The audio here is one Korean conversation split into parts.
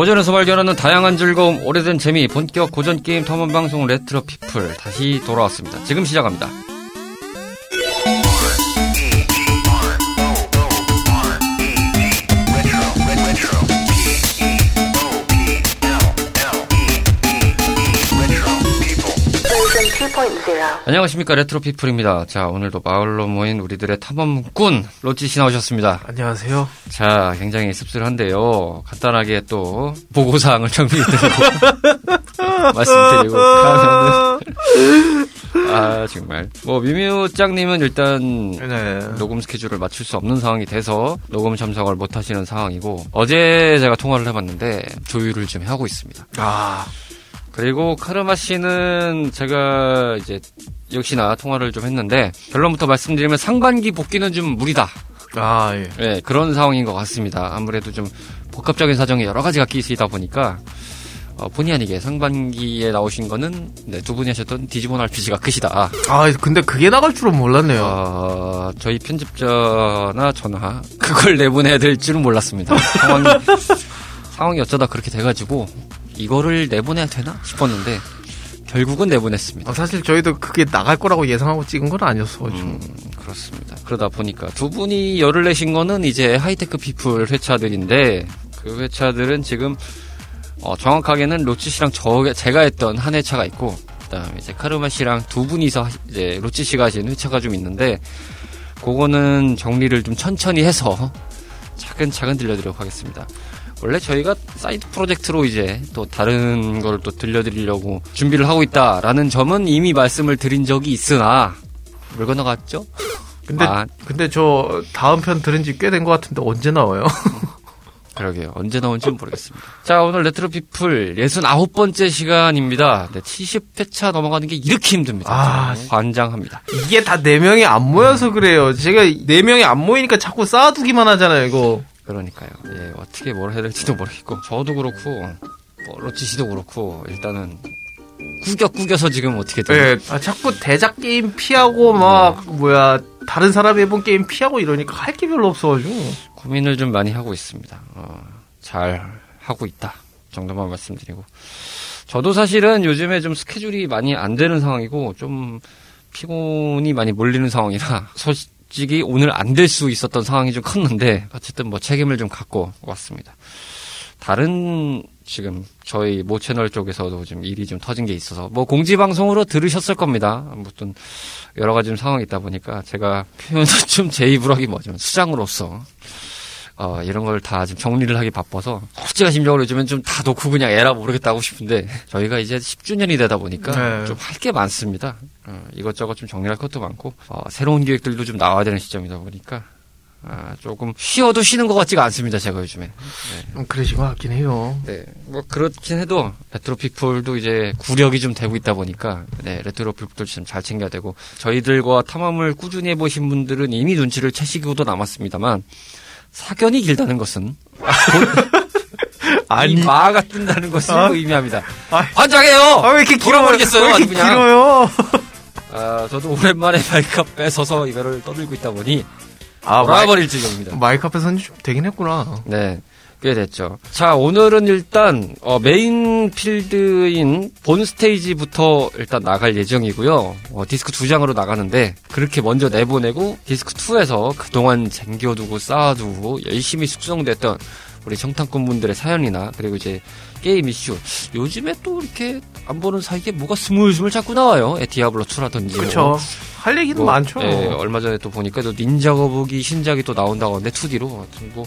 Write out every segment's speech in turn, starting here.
고전에서 발견하는 다양한 즐거움, 오래된 재미, 본격 고전 게임 탐험 방송 레트로 피플 다시 돌아왔습니다. 지금 시작합니다. 안녕하십니까 레트로 피플입니다. 자 오늘도 마을로 모인 우리들의 탐험꾼 로찌 씨 나오셨습니다. 안녕하세요. 자 굉장히 씁쓸한데요. 간단하게 또 보고 사항을 정리해드리고 말씀드리고 아 정말 뭐 미묘짱님은 일단 네. 녹음 스케줄을 맞출 수 없는 상황이 돼서 녹음 참석을 못 하시는 상황이고 어제 제가 통화를 해봤는데 조율을 좀 하고 있습니다. 아, 그리고 카르마 씨는 제가 이제 역시나 통화를 좀 했는데 결론부터 말씀드리면 상반기 복귀는 좀 무리다. 아, 예. 네, 그런 상황인 것 같습니다. 아무래도 좀 복합적인 사정이 여러 가지가 끼시다 보니까 어, 본의 아니게 상반기에 나오신 거는 네, 두 분이 하셨던 디지몬 RPG가 크시다. 아, 근데 그게 나갈 줄은 몰랐네요. 어, 저희 편집자나 저나 그걸 내보내야 될 줄은 몰랐습니다. 상황이, 상황이 어쩌다 그렇게 돼가지고 이거를 내보내야 되나 싶었는데 결국은 내보냈습니다. 아, 사실 저희도 그게 나갈 거라고 예상하고 찍은 건 아니었어가지고. 음, 그렇습니다. 그러다 보니까 두 분이 열을 내신 거는 이제 하이테크 피플 회차들인데 그 회차들은 지금 어, 정확하게는 로치 씨랑 저 제가 했던 한 회차가 있고 그다음에 이제 카르마 씨랑 두 분이서 하- 이제 로치 씨가 하신 회차가 좀 있는데 그거는 정리를 좀 천천히 해서 차근차근 들려드리도록 하겠습니다. 원래 저희가 사이드 프로젝트로 이제 또 다른 걸 또 들려드리려고 준비를 하고 있다라는 점은 이미 말씀을 드린 적이 있으나 물 건너갔죠? 근데, 아. 근데 저 다음 편 들은 지 꽤 된 것 같은데 언제 나와요? 그러게요. 언제 나온지는 모르겠습니다. 자, 오늘 레트로 피플 69번째 시간입니다. 네, 70회차 넘어가는 게 이렇게 힘듭니다. 아, 환장합니다. 이게 다 네 명이 안 모여서 그래요. 제가 네 명이 안 모이니까 자꾸 쌓아두기만 하잖아요, 이거. 그러니까요. 예, 어떻게 뭘 해야 될지도 모르겠고, 저도 그렇고, 뭐, 로치 씨도 그렇고, 일단은, 꾸겨 꾸겨서 지금 어떻게든. 예. 아, 자꾸 대작 게임 피하고 막 뭐야 다른 사람이 해본 게임 피하고 이러니까 할 게 별로 없어가지고. 고민을 좀 많이 하고 있습니다. 어, 잘 하고 있다. 정도만 말씀드리고. 저도 사실은 요즘에 좀 스케줄이 많이 안 되는 상황이고, 좀 피곤이 많이 몰리는 상황이라, 솔 직히 오늘 안 될 수 있었던 상황이 좀 컸는데, 어쨌든 뭐 책임을 좀 갖고 왔습니다. 다른 지금 저희 모 채널 쪽에서도 좀 일이 좀 터진 게 있어서 뭐 공지 방송으로 들으셨을 겁니다. 아무튼 여러 가지 좀 상황이 있다 보니까 제가 표현을 좀 제 입으로 하기 뭐좀 수장으로서 어, 이런 걸 다 지금 정리를 하기 바빠서 솔직한 심정으로 요즘엔 좀 다 놓고 그냥 에라 모르겠다 하고 싶은데 저희가 이제 10주년이 되다 보니까 네. 좀할 게 많습니다. 어, 이것저것 좀 정리할 것도 많고 어, 새로운 기획들도 좀 나와야 되는 시점이다 보니까 아, 조금 쉬어도 쉬는 것 같지가 않습니다. 제가 요즘에. 좀 그러신 것 같긴 해요. 네, 뭐 그렇긴 해도 레트로 피플도 이제 구력이 좀 되고 있다 보니까 네, 레트로 피플도 좀 잘 챙겨야 되고 저희들과 탐험을 꾸준히 해보신 분들은 이미 눈치를 채시고도 남았습니다만 사설이 길다는 것은 아니, 이 마가 뜬다는 것을 아. 의미합니다. 아. 환장해요. 아, 왜 이렇게? 돌아버리겠어요, 왜 이렇게. 길어요? 아, 저도 오랜만에 마이크 앞에 서서 이거를 떠들고 있다 보니 아, 돌아버릴 지경입니다. 마이크 앞에 선지 좀 되긴 했구나. 네. 꽤 됐죠. 자, 오늘은 일단, 어, 메인 필드인 본 스테이지부터 일단 나갈 예정이고요. 어, 디스크 두 장으로 나가는데, 그렇게 먼저 내보내고, 디스크 2에서 그동안 쟁겨두고 쌓아두고, 열심히 숙성됐던 우리 청탐꾼 분들의 사연이나, 그리고 이제 게임 이슈. 요즘에 또 이렇게 안 보는 사이에 뭐가 스물스물 자꾸 나와요. 에, 디아블로 2라든지. 그렇죠. 할 얘기는 뭐, 많죠. 예, 얼마 전에 또 보니까 또 닌자 거북이 신작이 또 나온다고 하는데 2D로 하여튼 뭐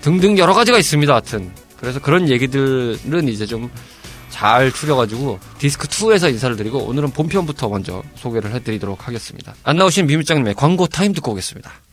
등등 여러 가지가 있습니다. 하여튼 그래서 그런 얘기들은 이제 좀 잘 추려가지고 디스크 2에서 인사를 드리고 오늘은 본편부터 먼저 소개를 해드리도록 하겠습니다. 안 나오신 미밀장님의 광고 타임 듣고 오겠습니다.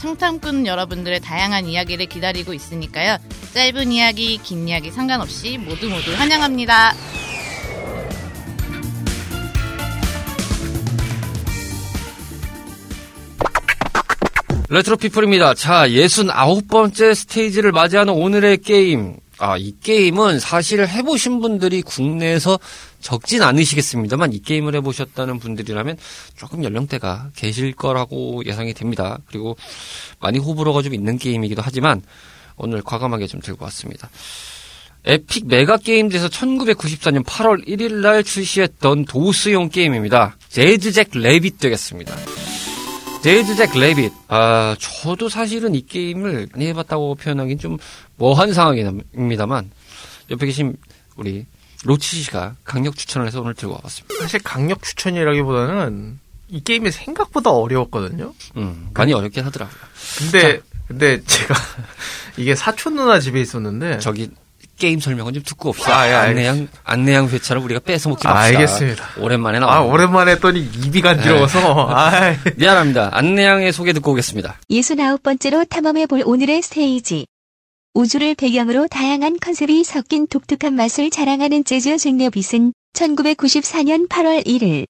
청탐꾼 여러분들의 다양한 이야기를 기다리고 있으니까요. 짧은 이야기, 긴 이야기 상관없이 모두 모두 환영합니다. 레트로 피플입니다. 자, 69번째 스테이지를 맞이하는 오늘의 게임. 아, 이 게임은 사실 해보신 분들이 국내에서 적진 않으시겠습니다만 이 게임을 해보셨다는 분들이라면 조금 연령대가 계실 거라고 예상이 됩니다. 그리고 많이 호불호가 좀 있는 게임이기도 하지만 오늘 과감하게 좀 들고 왔습니다. 에픽 메가 게임즈에서 1994년 8월 1일 날 출시했던 도스용 게임입니다. 재즈 잭래빗 되겠습니다. 재즈 잭래빗. 아, 저도 사실은 이 게임을 많이 해봤다고 표현하기는 좀 뭐한 상황입니다만 옆에 계신 우리 로치 씨가 강력 추천을 해서 오늘 들고 와봤습니다. 사실 강력 추천이라기보다는 이 게임이 생각보다 어려웠거든요. 음, 많이 어렵긴 하더라고요. 근데 근데 제가 이게 사촌 누나 집에 있었는데 저기 게임 설명은 좀 듣고 옵시다. 아, 예, 안내양 안내양 회차를 우리가 뺏어 먹지 맙시다. 알겠습니다. 오랜만에 나와. 아 오랜만에 했더니 입이 간지러워서 아 미안합니다. 안내양의 소개 듣고 오겠습니다. 69번째로 탐험해 볼 오늘의 스테이지. 우주를 배경으로 다양한 컨셉이 섞인 독특한 맛을 자랑하는 재즈 잭래빗은 1994년 8월 1일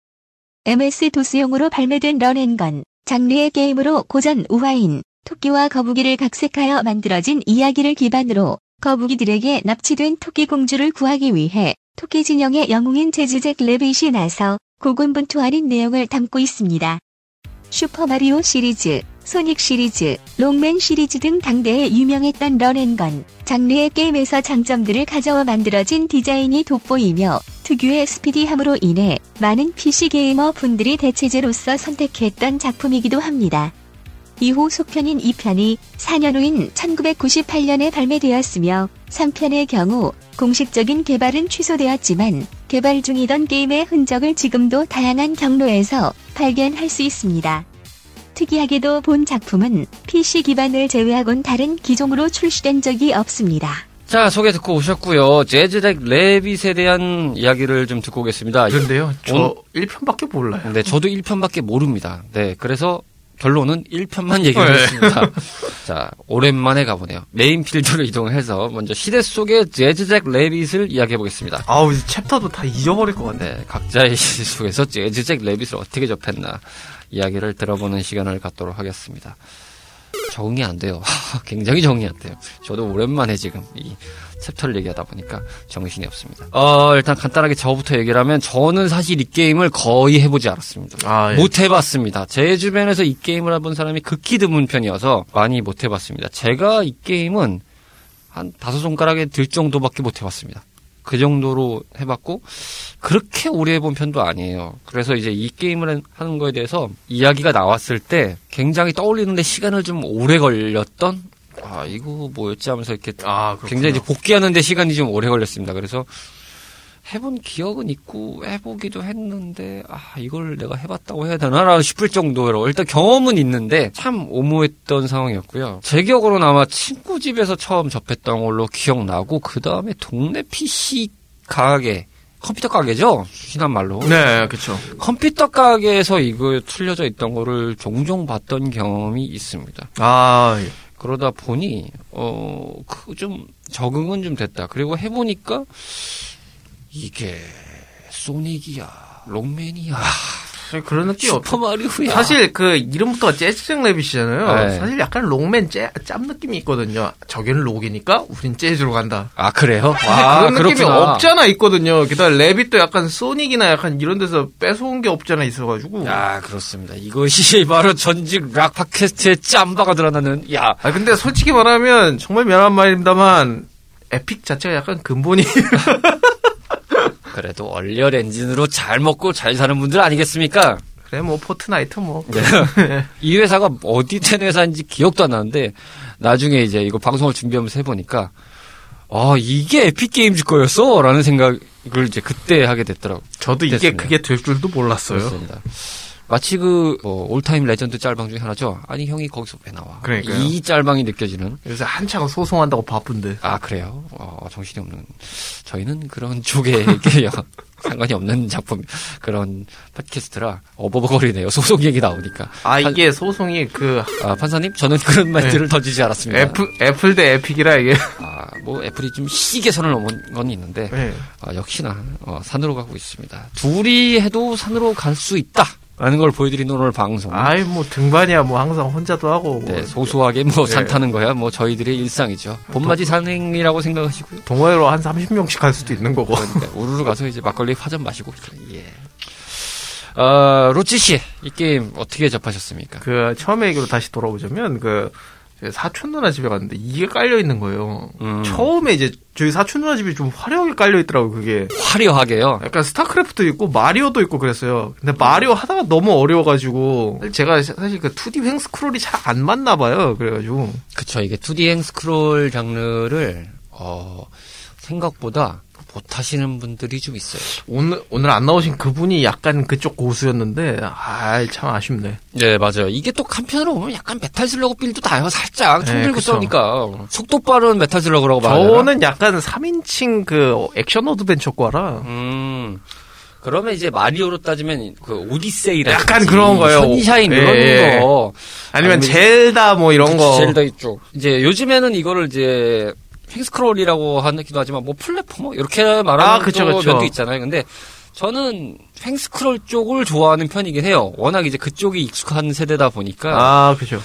MS-도스용으로 발매된 run and gun 장르의 게임으로 고전 우화인 토끼와 거북이를 각색하여 만들어진 이야기를 기반으로 거북이들에게 납치된 토끼 공주를 구하기 위해 토끼 진영의 영웅인 재즈 잭래빗이 나서 고군분투하는 내용을 담고 있습니다. 슈퍼마리오 시리즈, 소닉 시리즈, 록맨 시리즈 등 당대에 유명했던 run and gun 장르의 게임에서 장점들을 가져와 만들어진 디자인이 돋보이며 특유의 스피디함으로 인해 많은 PC 게이머 분들이 대체제로서 선택했던 작품이기도 합니다. 이후 속편인 2편이 4년 후인 1998년에 발매되었으며 3편의 경우 공식적인 개발은 취소되었지만 개발 중이던 게임의 흔적을 지금도 다양한 경로에서 발견할 수 있습니다. 특이하게도 본 작품은 PC 기반을 제외하곤 다른 기종으로 출시된 적이 없습니다. 자, 소개 듣고 오셨고요. 재즈덱 레빗에 대한 이야기를 좀 듣고 오겠습니다. 그런데요 저 1편밖에 몰라요. 네, 저도 1편밖에 모릅니다. 네, 그래서 결론은 1편만 얘기하겠습니다. 자, 오랜만에 가보네요. 메인 필드로 이동해서 먼저 시대 속의 재즈 잭래빗을 이야기해보겠습니다. 아우 이제 챕터도 다 잊어버릴 것 같네. 네, 각자의 시대 속에서 재즈 잭래빗을 어떻게 접했나 이야기를 들어보는 시간을 갖도록 하겠습니다. 적응이 안 돼요. 굉장히 적응이 안 돼요. 저도 오랜만에 지금 이 챕터를 얘기하다 보니까 정신이 없습니다. 어, 일단 간단하게 저부터 얘기를 하면 저는 사실 이 게임을 거의 해보지 않았습니다. 아, 예. 못 해봤습니다. 제 주변에서 이 게임을 해본 사람이 극히 드문 편이어서 많이 못 해봤습니다. 제가 이 게임은 한 다섯 손가락에 들 정도밖에 못 해봤습니다. 그 정도로 해봤고 그렇게 오래 해본 편도 아니에요. 그래서 이제 이 게임을 하는 거에 대해서 이야기가 나왔을 때 굉장히 떠올리는데 시간을 좀 오래 걸렸던 아 이거 뭐였지 하면서 이렇게 아. 굉장히 이제 복귀하는데 시간이 좀 오래 걸렸습니다. 그래서 해본 기억은 있고 해보기도 했는데 아 이걸 내가 해봤다고 해야 되나 싶을 정도로 일단 경험은 있는데 참 오모했던 상황이었고요. 제 기억으로는 아마 친구 집에서 처음 접했던 걸로 기억나고 그 다음에 동네 PC 가게 컴퓨터 가게죠 흔한 말로 네 그렇죠. 컴퓨터 가게에서 이거 틀어져 있던 거를 종종 봤던 경험이 있습니다. 아 예. 그러다 보니 어그 좀 적응은 좀 됐다. 그리고 해보니까 이게 소닉이야, 록맨이야, 그런 느낌이 없. 슈퍼마리오야. 사실 그 이름부터가 재즈잭 레빗이잖아요. 네. 사실 약간 록맨 째, 짭 느낌이 있거든요. 저기는 록이니까 우린 재즈로 간다. 아 그래요? 사실 아 그런 느낌이 그렇구나. 없잖아 있거든요. 게다가 레빗도 약간 소닉이나 약간 이런 데서 뺏어온 게 없잖아 있어가지고. 아 그렇습니다. 이것이 바로 전직 락 팟캐스트의 짬바가 드러나는 야 아 근데 솔직히 말하면 정말 미안한 말입니다만 에픽 자체가 약간 근본이 그래도 언리얼 엔진으로 잘 먹고 잘 사는 분들 아니겠습니까? 그래 뭐 포트나이트 뭐. 이 회사가 어디 된 회사인지 기억도 안 나는데 나중에 이제 이거 방송을 준비하면서 해보니까 아 이게 에픽 게임즈 거였어라는 생각을 이제 그때 하게 됐더라고. 저도 이게 됐습니다. 그게 될 줄도 몰랐어요. 그렇습니다. 마치 그 어, all-time legend 짤방 중에 하나죠. 아니 형이 거기서 왜 나와? 그러니까요. 이 짤방이 느껴지는. 그래서 한창 소송한다고 바쁜데. 아 그래요? 어, 정신이 없는. 저희는 그런 쪽에 상관이 없는 작품 그런 팟캐스트라 어버버거리네요. 소송 얘기 나오니까. 아 이게 소송이 그 아, 판사님 저는 그런 말들을 던지지 않았습니다. 애플 애플 대 에픽이라 이게. 아, 뭐 애플이 좀 세게 선을 넘은 건 있는데 네. 아, 역시나 어, 산으로 가고 있습니다. 둘이 해도 산으로 갈 수 있다. 라는 걸 보여드리는 오늘 방송. 아이 뭐 등반이야 뭐 항상 혼자도 하고 뭐 네, 소소하게 뭐 네. 산 타는 거야 뭐 저희들의 일상이죠. 봄맞이 산행이라고 생각하시고요. 동호회로 한 30명씩 갈 수도 있는 거고. 그러니까 우르르 가서 이제 막걸리 파전 마시고 예. 어, 로치 씨, 이 게임 어떻게 접하셨습니까? 그 처음에 얘기로 다시 돌아오자면 그 사촌 누나 집에 갔는데 이게 깔려 있는 거예요. 음, 처음에 이제 저희 사촌 누나 집이 좀 화려하게 깔려 있더라고 그게. 화려하게요. 약간 스타크래프트 있고 마리오도 있고 그랬어요. 근데 마리오 하다가 너무 어려워가지고 제가 사실 그 2D 횡 스크롤이 잘 안 맞나 봐요. 그래가지고 그쵸. 이게 2D 횡 스크롤 장르를 어, 생각보다 못하시는 분들이 좀 있어요. 오늘 오늘 안 나오신 그분이 약간 그쪽 고수였는데 아 참 아쉽네. 네, 맞아요. 이게 또 한편으로 보면 약간 메탈 슬러그 feel도 나요. 살짝 총 네, 들고 그쵸. 싸우니까 속도 빠른 메탈 슬러그라고 말해요. 저는 약간 3인칭 그 액션 어드벤처과라 음. 그러면 이제 마리오로 따지면 그 오디세이라 약간 그런 거예요. 선샤인 예, 이런 예. 거 아니면 아니면 젤다 뭐 이런 거. 젤다 있죠. 이제 요즘에는 이거를 이제 횡스크롤이라고 하기도 하지만 뭐 platformer 이렇게 말하는 아, 그쵸, 또 그쵸. 면도 있잖아요. 근데 저는 횡스크롤 쪽을 좋아하는 편이긴 해요. 워낙 이제 그쪽이 익숙한 세대다 보니까 아 그죠.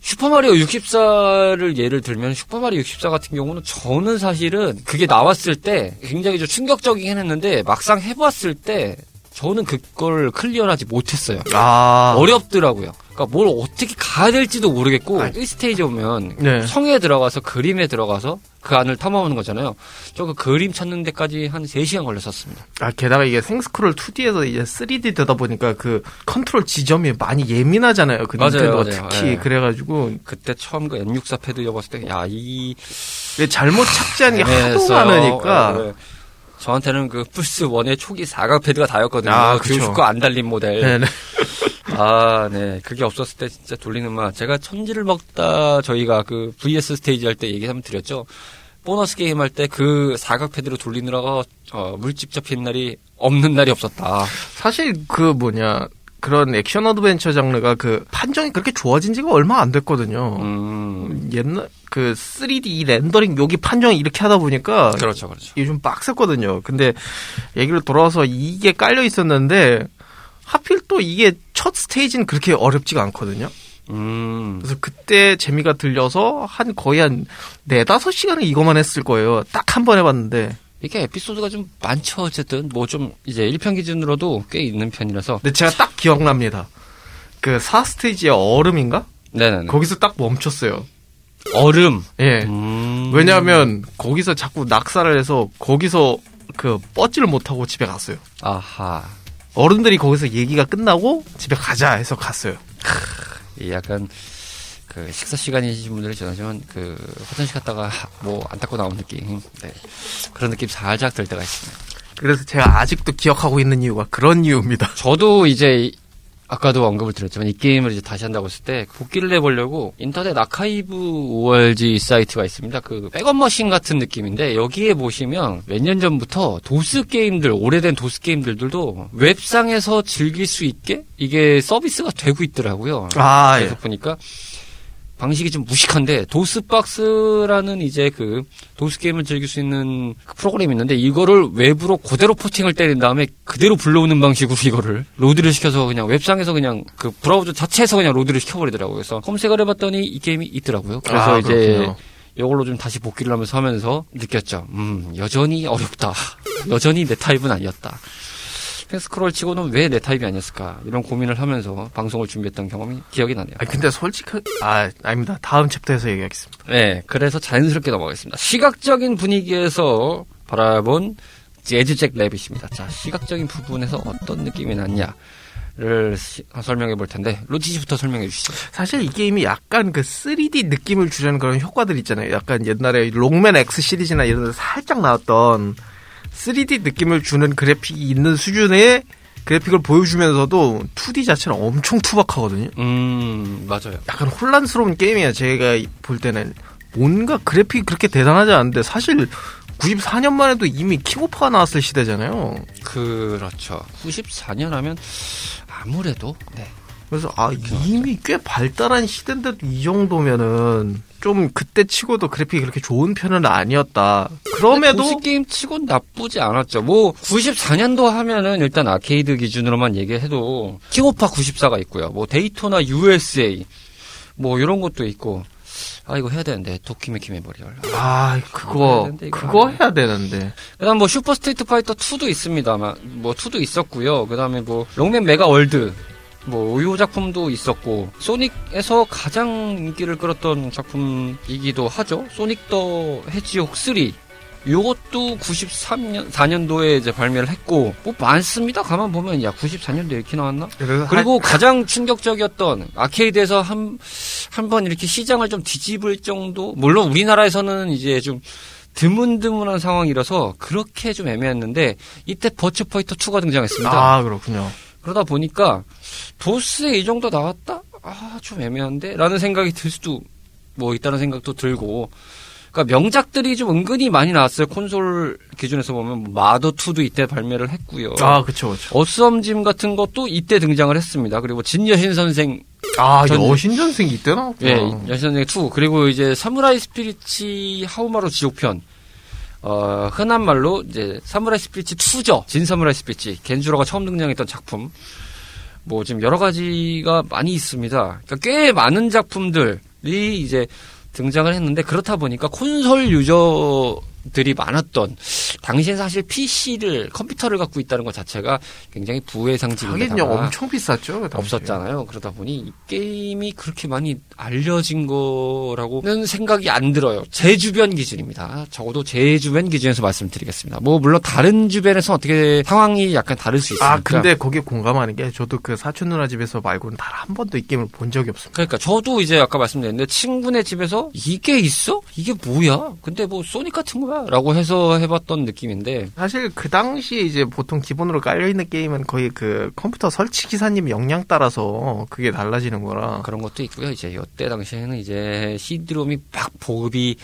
슈퍼마리오 64를 예를 들면 슈퍼마리오 64 같은 경우는 저는 사실은 그게 나왔을 때 굉장히 좀 충격적이긴 했는데 막상 해봤을 때 저는 그걸 클리어하지 못했어요. 아 어렵더라고요. 그러니까 뭘 어떻게 가야 될지도 모르겠고 아. 1스테이지 오면 네. 성에 들어가서 그림에 들어가서 그 안을 탐험하는 거잖아요. 저 그 그림 찾는 데까지 한 3시간 걸렸었습니다. 아, 게다가 이게 횡스크롤 2D에서 이제 3D 되다 보니까 그 컨트롤 지점이 많이 예민하잖아요. 그 맞아요, 맞아요. 특히 예. 그래 가지고 그때 처음 그 N64 패드 써봤을 때 야, 이 잘못 착지하는 게 하도. 많으니까 예, 예. 저한테는 그 플스 1의 초기 사각 패드가 다였거든요. 아, 그 그쵸. 거안 달린 모델. 네네. 아, 네. 그게 없었을 때 진짜 돌리는 맛. 제가 천지를 먹다 저희가 그 VS 스테이지 할 때 얘기 한번 드렸죠. 보너스 게임 할 때 그 사각 패드로 돌리느라가 어, 물집 잡힌 날이 없는 날이 없었다. 사실 그 뭐냐 그런 액션 어드벤처 장르가 그 판정이 그렇게 좋아진 지가 얼마 안 됐거든요. 음, 옛날 그 3D 렌더링 여기 판정이 이렇게 하다 보니까 그렇죠, 그렇죠. 이게 좀 빡셌거든요. 근데 얘기를 돌아와서 이게 깔려 있었는데 하필 또 이게 첫 스테이지는 그렇게 어렵지가 않거든요. 음, 그래서 그때 재미가 들려서 한 거의 한 네다섯 시간을 이거만 했을 거예요. 딱 한 번 해봤는데. 이게 에피소드가 좀 많죠, 어쨌든. 뭐 좀 이제 1편 기준으로도 꽤 있는 편이라서. 근데 제가 딱 기억납니다. 그 4스테이지의 얼음인가? 네네네. 거기서 딱 멈췄어요. 얼음. 예. 음. 왜냐하면 거기서 자꾸 낙사를 해서 거기서 그 뻗지를 못하고 집에 갔어요. 아하. 어른들이 거기서 얘기가 끝나고 집에 가자 해서 갔어요. 이 약간 그 식사 시간이신 분들은 죄송하지만 그 화장실 갔다가 뭐 안 닦고 나온 느낌 네. 그런 느낌 살짝 들 때가 있습니다. 그래서 제가 아직도 기억하고 있는 이유가 그런 이유입니다. 저도 이제 이- 아까도 언급을 드렸지만 이 게임을 이제 다시 한다고 했을 때 복기를 해보려고 인터넷 아카이브 ORG 사이트가 있습니다. 그 백업 머신 같은 느낌인데 여기에 보시면 몇 년 전부터 도스 게임들 오래된 도스 게임들도 웹상에서 즐길 수 있게 이게 서비스가 되고 있더라고요. 아, 그래서 보니까 방식이 좀 무식한데 도스박스라는 이제 그 도스 게임을 즐길 수 있는 그 프로그램이 있는데 이거를 웹으로 그대로 porting을 때린 다음에 그대로 불러오는 방식으로 이거를 로드를 시켜서 그냥 웹상에서 그냥 그 브라우저 자체에서 그냥 로드를 시켜버리더라고요. 그래서 검색을 해봤더니 이 게임이 있더라고요. 그래서 아, 이제 그렇군요. 이걸로 좀 다시 복기를 하면서 하면서 느꼈죠. 음 여전히 어렵다. 여전히 내 타입은 아니었다. 스크롤 치고는 왜 내 타입이 아니었을까 이런 고민을 하면서 방송을 준비했던 경험이 기억이 나네요. 아 근데 솔직히 아 아닙니다. 다음 챕터에서 얘기하겠습니다. 네, 그래서 자연스럽게 넘어가겠습니다. 시각적인 분위기에서 바라본 재즈잭 래빗입니다. 자, 시각적인 부분에서 어떤 느낌이 났냐를 시- 설명해 볼 텐데 로지 씨부터 설명해 주시죠. 사실 이 게임이 약간 그 3D 느낌을 주려는 그런 효과들 있잖아요. 약간 옛날에 롱맨 X 시리즈나 이런 데 살짝 나왔던 3D 느낌을 주는 그래픽이 있는 수준의 그래픽을 보여주면서도 2D 자체는 엄청 투박하거든요. 음, 맞아요. 약간 혼란스러운 게임이에요. 제가 볼 때는 뭔가 그래픽이 그렇게 대단하지 않은데 사실 94년 만 해도 이미 킹오파가 나왔을 시대잖아요. 그렇죠. 94년 하면 아무래도 네. 그래서 아 이미 꽤 발달한 시대인데도 이 정도면은 좀 그때 치고도 그래픽이 그렇게 좋은 편은 아니었다. 그럼에도 도시 게임 치곤 나쁘지 않았죠. 뭐 94년도 하면은 일단 아케이드 기준으로만 얘기해도 킹오파 94가 있고요. 뭐 데이토나 USA 뭐 이런 것도 있고. 아 이거 해야 되는데 도키메키 메모리얼. 아 그거 되는데, 그거 안 해야 되는데 그다음 뭐 슈퍼 스트리트 파이터 2도 있습니다. 뭐 2도 있었고요. 그다음에 뭐 록맨 메가 월드 뭐요 작품도 있었고 소닉에서 가장 인기를 끌었던 작품이기도 하죠. 소닉 더 헤지혹 3. 요것도 93년 4년도에 이제 발매를 했고 뭐 많습니다. 가만 보면 야 94년도에 이렇게 나왔나? 그래서 그리고 가장 충격적이었던 아케이드에서 한 한 번 이렇게 시장을 좀 뒤집을 정도 물론 우리나라에서는 이제 좀 드문드문한 상황이라서 그렇게 좀 애매했는데 이때 버츄 파이터 2가 등장했습니다. 아 그렇군요. 그러다 보니까 도스에 이 정도 나왔다? 아 좀 애매한데? 라는 생각이 들 수도 뭐 있다는 생각도 들고 그러니까 명작들이 좀 은근히 많이 나왔어요. 콘솔 기준에서 보면 뭐 마더 2도 이때 발매를 했고요. 아 그쵸 그쵸. 어썸짐 같은 것도 이때 등장을 했습니다. 그리고 진여신 선생, 아 전- 여신 전생이 이때 나왔구나. 예, 여신 전생 2, 그리고 이제 사무라이 스피릿이 하오마루 지옥변, 어, 흔한 말로 이제 사무라이 스피릿 2죠. 진 사무라이 스피릿. 겐쥬로가 처음 등장했던 작품. 뭐 지금 여러 가지가 많이 있습니다. 그러니까 꽤 많은 작품들이 이제 등장을 했는데 그렇다 보니까 콘솔 유저 들이 많았던 당시엔 사실 PC를 컴퓨터를 갖고 있다는 것 자체가 굉장히 부의 상징이다. 하긴요 엄청 비쌌죠. 그 당시에. 없었잖아요. 그러다 보니 이 게임이 그렇게 많이 알려진 거라고는 생각이 안 들어요. 제 주변 기준입니다. 적어도 제 주변 기준에서 말씀드리겠습니다. 뭐 물론 다른 주변에서 어떻게 상황이 약간 다를 수 있으니까. 아 근데 거기에 공감하는 게 저도 그 사촌 누나 집에서 말고는 단 한 번도 이 게임을 본 적이 없습니다. 그러니까 저도 이제 아까 말씀드렸는데 친구네 집에서 이게 있어? 이게 뭐야? 근데 뭐 소닉 같은 거야? 라고 해서 해봤던 느낌인데 사실 그 당시에 이제 보통 기본으로 깔려 있는 게임은 거의 그 컴퓨터 설치 기사님 역량 따라서 그게 달라지는 거라. 그런 것도 있고요. 이제 이때 당시에는 이제 CD롬이 막 보급이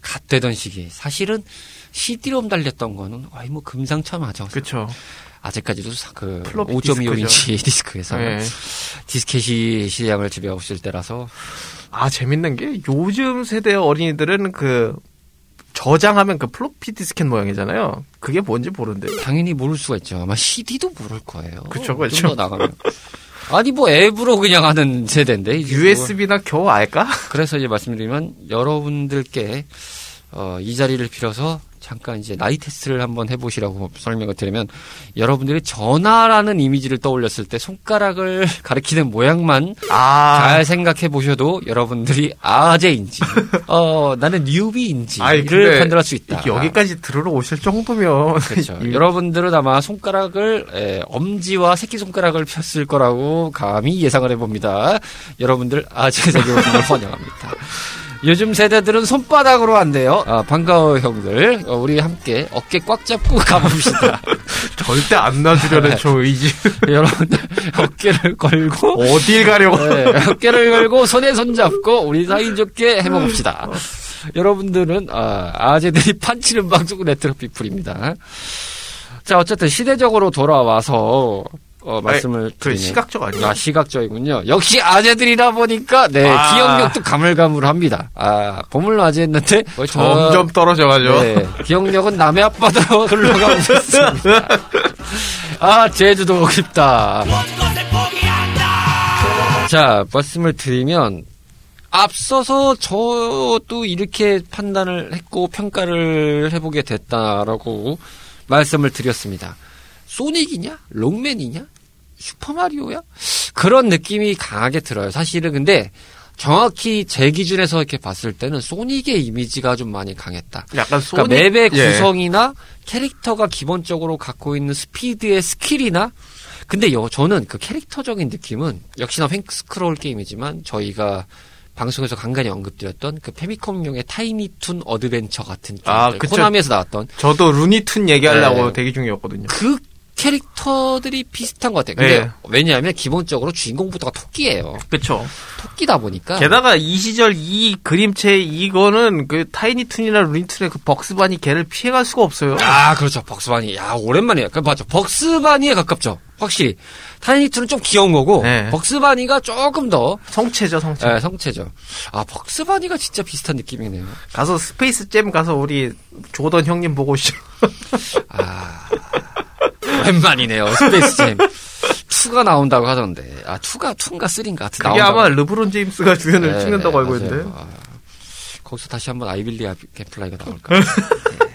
갓 되던 시기. 사실은 CD롬 달렸던 거는 아이 뭐 금상첨화죠. 그쵸. 아직까지도 사- 그 플로피 5.25인치 디스크에서 네. 디스켓이 시장을 지배하고 있을 때라서 아 재밌는 게 요즘 세대 어린이들은 그 저장하면 그 플로피 디스켓 모양이잖아요. 그게 뭔지 모르는데. 당연히 모를 수가 있죠. 아마 CD도 모를 거예요. 그쵸, 그쵸. 좀더 나가면. 아니 뭐 앱으로 그냥 하는 세대인데 이게 뭐- USB나 겨우 알까? 그래서 이제 말씀드리면 여러분들께 어, 이 자리를 빌어서 잠깐 이제 나이 테스트를 한번 해보시라고 설명을 드리면 여러분들이 전화라는 이미지를 떠올렸을 때 손가락을 가리키는 모양만 아, 잘 생각해 보셔도 여러분들이 아재인지 어 나는 뉴비인지를 판단할 수 있다. 여기까지 들으러 오실 정도면 그렇죠. 이- 여러분들은 아마 손가락을 에, 엄지와 새끼 손가락을 폈을 거라고 감히 예상을 해봅니다. 여러분들 아재 세계 오신걸 환영합니다. 요즘 세대들은 손바닥으로 한대요. 아, 반가워 형들. 어, 우리 함께 어깨 꽉 잡고 가봅시다. 절대 안 놔주려는 저 의지. 여러분들 어깨를 걸고 어딜 가려고. 네, 어깨를 걸고 손에 손 잡고 우리 사이좋게 해먹읍시다. 여러분들은 아, 아재들이 판치는 방송 레트로 피플입니다. 자 어쨌든 시대적으로 돌아와서 어, 말씀을 그 드리면 시각적 아니에요? 아 시각적이군요. 역시 아재들이다 보니까 네 아. 기억력도 가물가물합니다. 아 보물로 아재였는데 어, 저- 점점 떨어져가죠. 네, 기억력은 남의 아빠도 흘러가고 있습니다. 아, 제주도 오고 싶다. 자, 말씀을 드리면, 앞서서 저도 이렇게 판단을 했고 평가를 해보게 됐다라고 말씀을 드렸습니다. 소닉이냐? 록맨이냐? 슈퍼마리오야? 그런 느낌이 강하게 들어요. 사실은 근데 정확히 제 기준에서 이렇게 봤을 때는 소닉의 이미지가 좀 많이 강했다. 약간 소닉. 그러니까 맵의 예. 구성이나 캐릭터가 기본적으로 갖고 있는 스피드의 스킬이나 근데 요 저는 그 캐릭터적인 느낌은 역시나 횡스크롤 게임이지만 저희가 방송에서 간간히 언급드렸던 그 패미컴용의 타이니툰 어드벤처 같은 게임들 아, 그쵸. 코나미에서 나왔던 저도 루니툰 얘기하려고 네. 대기 중이었거든요. 그 캐릭터들이 비슷한 것 같아요. 근데 네. 왜냐하면 기본적으로 주인공부터가 토끼예요. 그쵸. 토끼다 보니까 게다가 이 시절 이 그림체 이거는 그 타이니툰이나 루니툰의 그 벅스바니 걔를 피해갈 수가 없어요. 아 그렇죠 벅스바니 야 오랜만이에요. 그 맞죠 벅스바니에 가깝죠. 확실히 타이니툰은 좀 귀여운 거고 네. 벅스바니가 조금 더 성체죠, 성체. 예, 성체죠. 아 벅스바니가 진짜 비슷한 느낌이네요. 가서 스페이스 잼 가서 우리 조던 형님 보고 오시죠. 아 오랜만이네요 스페이스 잼. 2가 나온다고 하던데 아 2가 2인가 3인가 하여튼 그게 나온다고. 아마 르브론 제임스가 주연을 네, 찍는다고 네, 알고 맞아요. 있는데. 아, 거기서 다시 한번 아이빌리아 갬플라이가 나올까. 네.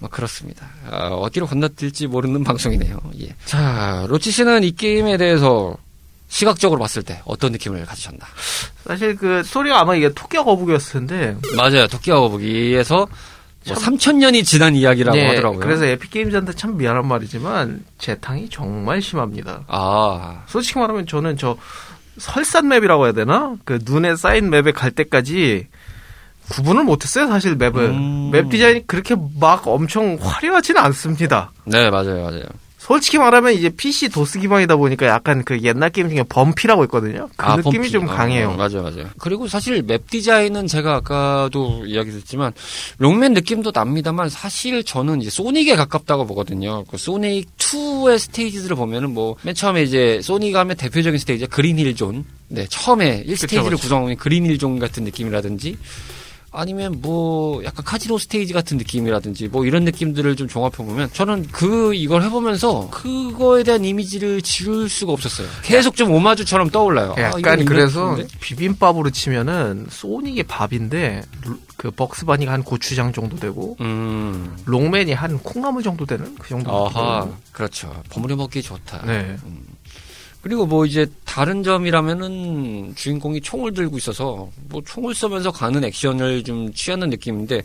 뭐 그렇습니다. 아, 어디로 건너뛸지 모르는 방송이네요. 예. 자, 로치 씨는 이 게임에 대해서 시각적으로 봤을 때 어떤 느낌을 가지셨나? 사실 그 스토리가 아마 이게 토끼와 거북이었을 텐데. 맞아요. 토끼와 거북이에서 뭐 3천년이 지난 이야기라고 예, 하더라고요. 그래서 에픽게임즈한테 참 미안한 말이지만 재탕이 정말 심합니다. 아, 솔직히 말하면 저는 저 설산 맵이라고 해야 되나? 그 눈에 쌓인 맵에 갈 때까지 구분을 못했어요, 사실 맵을. 음. 맵 디자인이 그렇게 막 엄청 화려하지는 않습니다. 네, 맞아요, 맞아요. 솔직히 말하면 이제 PC 도스 기반이다 보니까 약간 그 옛날 게임 중에 범피라고 있거든요. 그 아, 느낌이 범피. 좀 어, 강해요. 어, 맞아요, 맞아요. 그리고 사실 맵 디자인은 제가 아까도 이야기 드렸지만 록맨 느낌도 납니다만 사실 저는 이제 소닉에 가깝다고 보거든요. 그 소닉 2의 스테이지들을 보면은 뭐 맨 처음에 이제 소닉 하면 대표적인 스테이지 그린힐 존. 네, 처음에 1스테이지를 그쵸. 구성하면 그린힐 존 같은 느낌이라든지 아니면 뭐 약간 카지노 스테이지 같은 느낌이라든지 뭐 이런 느낌들을 좀 종합해 보면 저는 그 이걸 해보면서 그거에 대한 이미지를 지울 수가 없었어요. 계속 좀 오마주처럼 떠올라요. 아, 약간 이거 그래서 좋은데? 비빔밥으로 치면은 소닉이 밥인데 루- 그 벅스바니가 한 고추장 정도 되고 음, 록맨이 한 콩나물 정도 되는 그 정도. 아하. 그렇죠. 버무려 먹기 좋다. 네. 그리고 뭐 이제 다른 점이라면은 주인공이 총을 들고 있어서 뭐 총을 쏘면서 가는 액션을 좀 취하는 느낌인데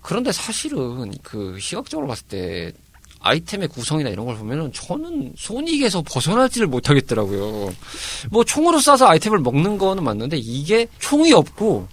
그런데 사실은 그 시각적으로 봤을 때 아이템의 구성이나 이런 걸 보면은 저는 소닉에서 벗어나지를 못하겠더라고요. 뭐 총으로 쏴서 아이템을 먹는 거는 맞는데 이게 총이 없고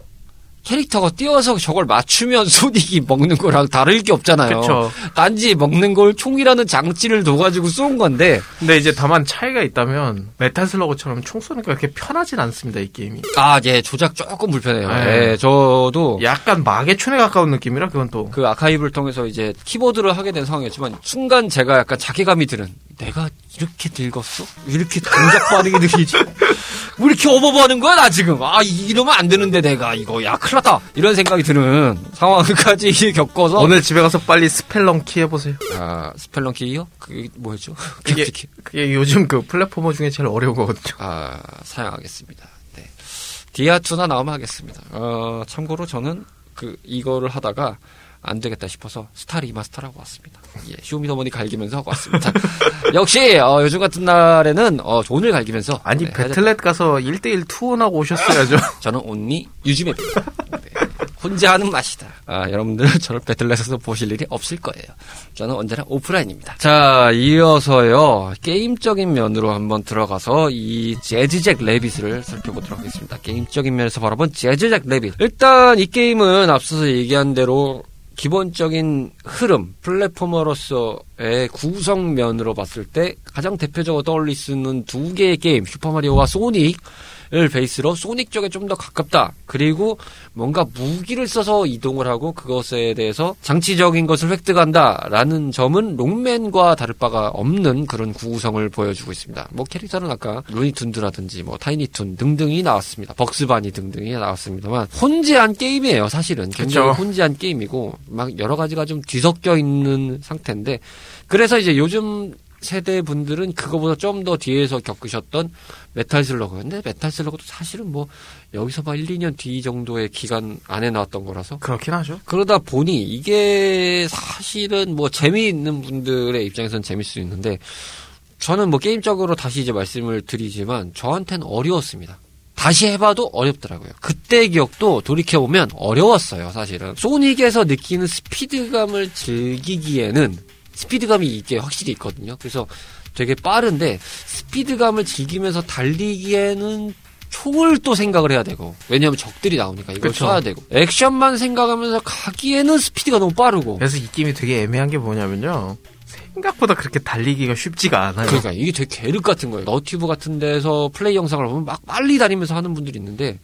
캐릭터가 뛰어서 저걸 맞추면 소닉이 먹는 거랑 다를 게 없잖아요. 그렇죠. 단지 먹는 걸 총이라는 장치를 둬가지고 쏜 건데 근데 이제 다만 차이가 있다면 메탈 슬러그처럼 총 쏘니까 그렇게 편하진 않습니다 이 게임이. 아, 예, 조작 조금 불편해요. 네. 예, 저도 약간 마계촌에 가까운 느낌이라 그건 또. 그 아카이브를 통해서 이제 키보드를 하게 된 상황이었지만 순간 제가 약간 자괴감이 드는 내가 이렇게 늙었어? 왜 이렇게 동작 반응이 느리지? 왜 이렇게 어버버하는 거야 나 지금? 아 이러면 안 되는데 내가 이거 야 큰일 났다 이런 생각이 드는 상황까지 겪어서 오늘 집에 가서 빨리 스펠렁키 해보세요. 아 스펠렁키요? 그게 뭐였죠? 그게, 그게 요즘 그 platformer 중에 제일 어려운 거거든요. 아, 사양하겠습니다. 네. 디아2나 나오면 하겠습니다. 어, 참고로 저는 그, 이거를 하다가 안 되겠다 싶어서 스타 리마스터 하고 왔습니다. 예, show me the money 갈기면서 하고 왔습니다. 역시, 어, 요즘 같은 날에는, 어, 돈을 갈기면서. 아니 네, 배틀넷 가서 1대1 투혼하고 오셨어야죠. 저는 only use map입니다. 네. 혼자 하는 맛이다. 아, 여러분들 저를 배틀넷에서 보실 일이 없을 거예요. 저는 언제나 오프라인입니다. 자, 이어서요. 게임적인 면으로 한번 들어가서 이 재즈잭 레빗을 살펴보도록 하겠습니다. 게임적인 면에서 바라본 재즈잭 레빗. 일단 이 게임은 앞서서 얘기한 대로 기본적인 흐름, platformer로서의 구성면으로 봤을 때 가장 대표적으로 떠올릴 수 있는 두 개의 게임, 슈퍼마리오와 소닉, 을 베이스로 소닉 쪽에 좀 더 가깝다. 그리고 뭔가 무기를 써서 이동을 하고 그것에 대해서 장치적인 것을 획득한다라는 점은 록맨과 다를 바가 없는 그런 구성을 보여주고 있습니다. 뭐 캐릭터는 아까 루니툰이라든지 뭐 타이니툰 등등이 나왔습니다. 벅스바니 등등이 나왔습니다만 혼재한 게임이에요. 사실은 굉장히 그쵸. 혼재한 게임이고 막 여러 가지가 좀 뒤섞여 있는 상태인데 그래서 이제 요즘 세대 분들은 그거보다 좀 더 뒤에서 겪으셨던 메탈 슬러그. 근데 메탈 슬러그도 사실은 뭐 여기서 봐 1, 2년 뒤 정도의 기간 안에 나왔던 거라서 그렇긴 하죠. 그러다 보니 이게 사실은 뭐 재미있는 분들의 입장에서는 재밌을 수 있는데 저는 뭐 게임적으로 다시 이제 말씀을 드리지만 저한테는 어려웠습니다. 다시 해봐도 어렵더라고요. 그때 기억도 돌이켜보면 어려웠어요, 사실은. 소닉에서 느끼는 스피드감을 즐기기에는 스피드감이 이게 확실히 있거든요. 그래서 되게 빠른데 스피드감을 즐기면서 달리기에는 총을 또 생각을 해야 되고 왜냐하면 적들이 나오니까 이걸 그쵸. 쏴야 되고 액션만 생각하면서 가기에는 스피드가 너무 빠르고 그래서 이 게임이 되게 애매한 게 뭐냐면요. 생각보다 그렇게 달리기가 쉽지가 않아요. 그러니까 이게 되게 계륵 같은 거예요. 너튜브 같은 데서 플레이 영상을 보면 막 빨리 다니면서 하는 분들이 있는데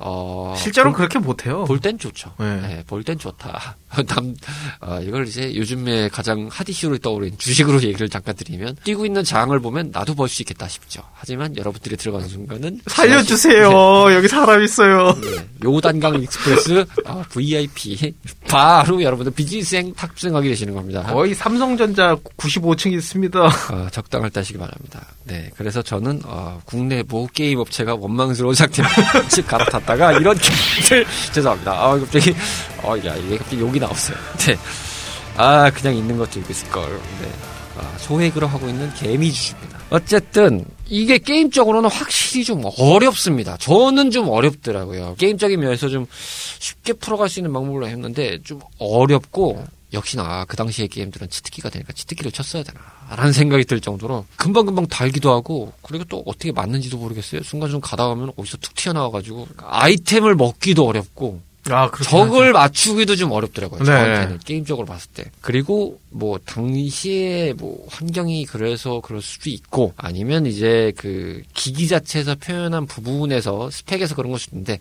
어 실제로 그렇게 못해요. 볼 땐 좋죠. 네. 네, 볼땐 좋다. 남, 아, 이걸 이제 요즘에 가장 핫 이슈로 떠오른 주식으로 얘기를 잠깐 드리면, 뛰고 있는 장을 보면 나도 벌 수 있겠다 싶죠. 하지만 여러분들이 들어가는 순간은. 살려주세요. 여기 사람 있어요. 네, 요단강 express, 아, VIP. 바로 여러분들 비즈니스행 탑승하게 되시는 겁니다. 거의 삼성전자 95층 있습니다. 어, 적당할 때 하시기 바랍니다. 네, 그래서 저는 어, 국내 모 게임 업체가 원망스러운 상태로 즉 갈아탔다 가 이런 게임을 죄송합니다. 아 갑자기 어야 이게 갑자기 욕이 나왔어요. 네, 아 그냥 있는 것도 있을 걸. 네, 아, 소액으로 하고 있는 개미주주입니다. 어쨌든 이게 게임적으로는 확실히 좀 어렵습니다. 저는 좀 어렵더라고요. 게임적인 면에서 좀 쉽게 풀어갈 수 있는 방법으로 했는데 좀 어렵고 역시나 그 당시의 게임들은 치트키가 되니까 치트키를 쳤어야 되나 라는 생각이 들 정도로 금방금방 달기도 하고 그리고 또 어떻게 맞는지도 모르겠어요. 순간순간 가다 가면 어디서 툭 튀어나와가지고 아이템을 먹기도 어렵고 아. 적을 맞추기도 좀 어렵더라고요. 네. 저한테는 게임적으로 봤을 때. 그리고 뭐 당시에 뭐 환경이 그래서 그럴 수도 있고 아니면 이제 그 기기 자체에서 표현한 부분에서 스펙에서 그런 걸 수도 있는데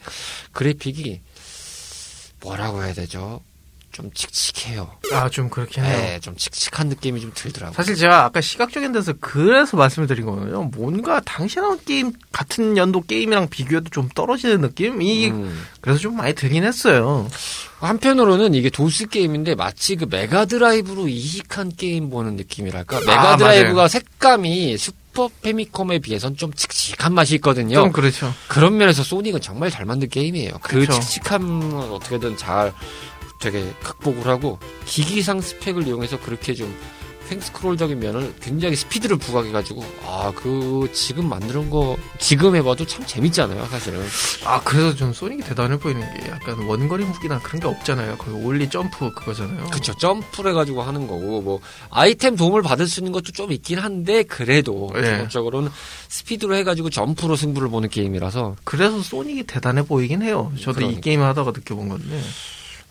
그래픽이 뭐라고 해야 되죠? 좀 칙칙해요. 아, 좀 그렇긴 해요. 네, 좀 칙칙한 느낌이 좀 들더라고요. 사실 제가 아까 시각적인 데서 그래서 말씀을 드린 거예요. 뭔가 당시에 나온 게임, 같은 연도 게임이랑 비교해도 좀 떨어지는 느낌 이 음. 그래서 좀 많이 들긴 했어요. 한편으로는 이게 도스 게임인데 마치 그 메가드라이브로 이식한 게임 보는 느낌이랄까. 아, 메가드라이브가 맞아요. 색감이 슈퍼 패미컴에 비해선 좀 칙칙한 맛이 있거든요. 좀 그렇죠. 그런 면에서 소닉은 정말 잘 만든 게임이에요. 그 그쵸. 칙칙함을 어떻게든 잘 되게 극복을 하고 기기상 스펙을 이용해서 그렇게 좀 횡스크롤적인 면을 굉장히 스피드를 부각해가지고 아 그 지금 만드는 거 지금 해봐도 참 재밌잖아요 사실은 아, 그래서 좀 소닉이 대단해 보이는 게 약간 원거리 무기나 그런 게 없잖아요. 거기 올리 점프 그거잖아요. 그쵸 점프를 해가지고 하는 거고 뭐 아이템 도움을 받을 수 있는 것도 좀 있긴 한데 그래도 네. 기본적으로는 스피드로 해가지고 점프로 승부를 보는 게임이라서 그래서 소닉이 대단해 보이긴 해요. 저도 이 그러니까. 게임을 하다가 느껴본 건데.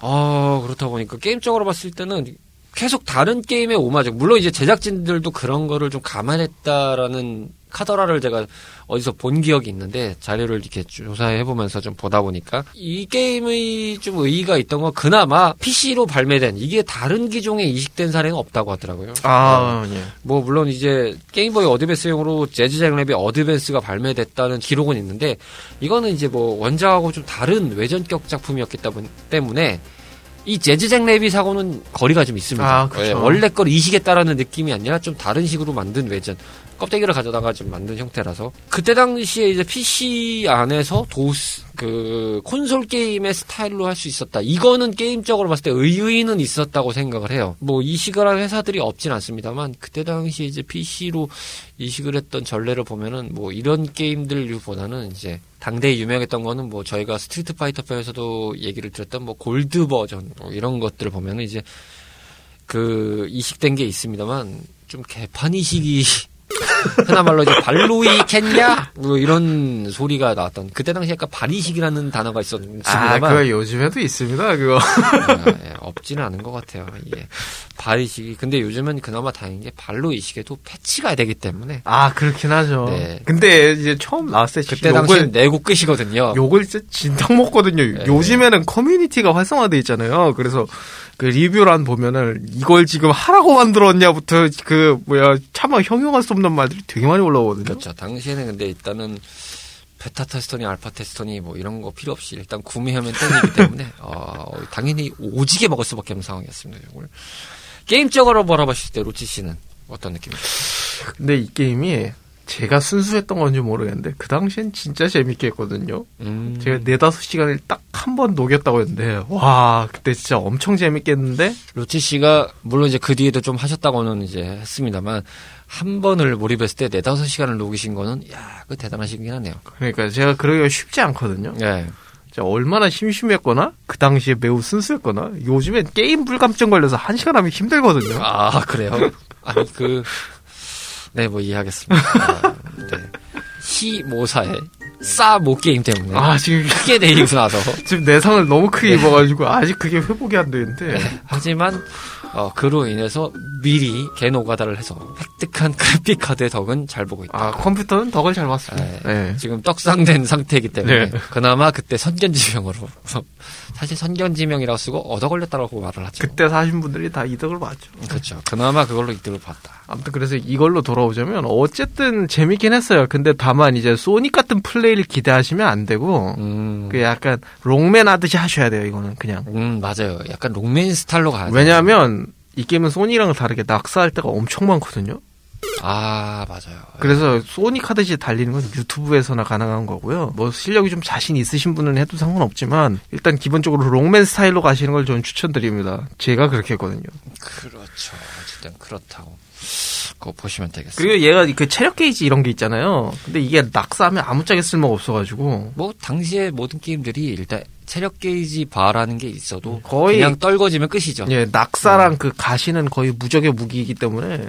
아, 그렇다 보니까 게임적으로 봤을 때는 계속 다른 게임의 오마주. 물론 이제 제작진들도 그런 거를 좀 감안했다라는 카더라를 제가 어디서 본 기억이 있는데 자료를 이렇게 조사해 보면서 좀 보다 보니까 이 게임의 좀 의의가 있던 건 그나마 PC로 발매된 이게 다른 기종에 이식된 사례는 없다고 하더라고요. 아, 예. 뭐 물론 이제 게임보이 어드밴스용으로 재즈 잭랩의 어드밴스가 발매됐다는 기록은 있는데 이거는 이제 뭐 원작하고 좀 다른 외전격 작품이었기 때문- 때문에 이 재즈 잭 랩이 사고는 거리가 좀 있습니다. 아. 예, 원래 걸 이식했다라는 느낌이 아니라 좀 다른 식으로 만든 외전 껍데기를 가져다가 좀 만든 형태라서 그때 당시에 이제 PC 안에서 도스 그 콘솔 게임의 스타일로 할 수 있었다. 이거는 게임적으로 봤을 때 의의는 있었다고 생각을 해요. 뭐 이식을 할 회사들이 없진 않습니다만 그때 당시에 이제 PC로 이식을 했던 전례를 보면은 뭐 이런 게임들보다는 이제 당대에 유명했던 거는 뭐 저희가 스트리트 파이터 편에서도 얘기를 들었던 뭐 골드 버전 뭐 이런 것들을 보면은 이제 그 이식된 게 있습니다만 좀 개판 이식이 흔한말로 이제 발로이 캔냐 뭐 이런 소리가 나왔던 그때 당시 약간 발이식이라는 단어가 아, 있었습니다만 그거 요즘에도 있습니다, 그거. 아, 예, 없지는 않은 것 같아요. 이게 발이식이 근데 요즘은 그나마 다행인 게 발로 이식에도 패치가 되기 때문에 아, 그렇긴 하죠. 네. 근데 이제 처음 나왔을 때 그때 당시엔 내고 끝이거든요. 욕을 진짜 진탕 먹거든요. 네. 요즘에는 커뮤니티가 활성화돼 있잖아요. 그래서 그 리뷰란 보면은 이걸 지금 하라고 만들었냐부터 그 뭐야 차마 형용할 수 없는 말들이 되게 많이 올라오거든요. 그렇죠. 당시에는 근데 일단은 베타 테스터니 알파 테스터니 뭐 이런 거 필요 없이 일단 구매하면 땡이기 때문에 어, 당연히 오지게 먹을 수밖에 없는 상황이었습니다. 이걸 게임적으로 바라봤을 때 로치 씨는 어떤 느낌이에요? 근데 이 게임이 제가 순수했던 건지 모르겠는데 그 당시엔 진짜 재밌게 했거든요. 음, 제가 네다섯 시간을 딱 한 번 녹였다고 했는데 와 그때 진짜 엄청 재밌게 했는데 로치 씨가 물론 이제 그 뒤에도 좀 하셨다고는 이제 했습니다만 한 번을 몰입했을 때 네다섯 시간을 녹이신 거는 야, 그 대단하시긴 하네요. 그러니까 제가 그러기가 쉽지 않거든요. 예. 진짜 얼마나 심심했거나 그 당시에 매우 순수했거나 요즘엔 게임 불감증 걸려서 한 시간 하면 힘들거든요. 아, 그래요? 아니, 그, 네, 뭐 이해하겠습니다. 아, 네. 희모사의 싸못 게임 때문에 아 지금 크게 내리고 나서 지금 내상을 너무 크게 입어가지고 아직 그게 회복이 안 되는데. 하지만 어, 그로 인해서 미리 개노가다를 해서 획득한 그래픽 카드의 덕은 잘 보고 있다. 아 컴퓨터는 덕을 잘 봤습니다. 네. 네. 지금 떡상된 상태이기 때문에 네. 그나마 그때 선견지명으로 사실 선견지명이라고 쓰고 얻어 걸렸다라고 말을 하죠. 그때 사신 분들이 다 이득을 봤죠. 그렇죠. 그나마 그걸로 이득을 봤다. 아무튼 그래서 이걸로 돌아오자면 어쨌든 재밌긴 했어요. 근데 다만 이제 소닉 같은 플레이를 기대하시면 안 되고 음, 그 약간 록맨 하듯이 하셔야 돼요. 이거는 그냥. 음 맞아요. 약간 록맨 스타일로 가야 돼. 왜냐하면 이 게임은 소닉이랑 다르게 낙사할 때가 엄청 많거든요. 아 맞아요. 그래서 소닉 하듯이 달리는 건 유튜브에서나 가능한 거고요. 뭐 실력이 좀 자신 있으신 분은 해도 상관없지만 일단 기본적으로 롱맨 스타일로 가시는 걸 저는 추천드립니다. 제가 그렇게 했거든요. 그렇죠. 어쨌든 그렇다고. 그거 보시면 되겠어요. 그리고 얘가 그 체력 게이지 이런 게 있잖아요. 근데 이게 낙사하면 아무짝에 쓸모가 없어가지고 뭐 당시에 모든 게임들이 일단 체력 게이지 바라는 게 있어도 거의- 그냥 떨궈지면 끝이죠. 예 낙사랑 그 가시는 거의 무적의 무기이기 때문에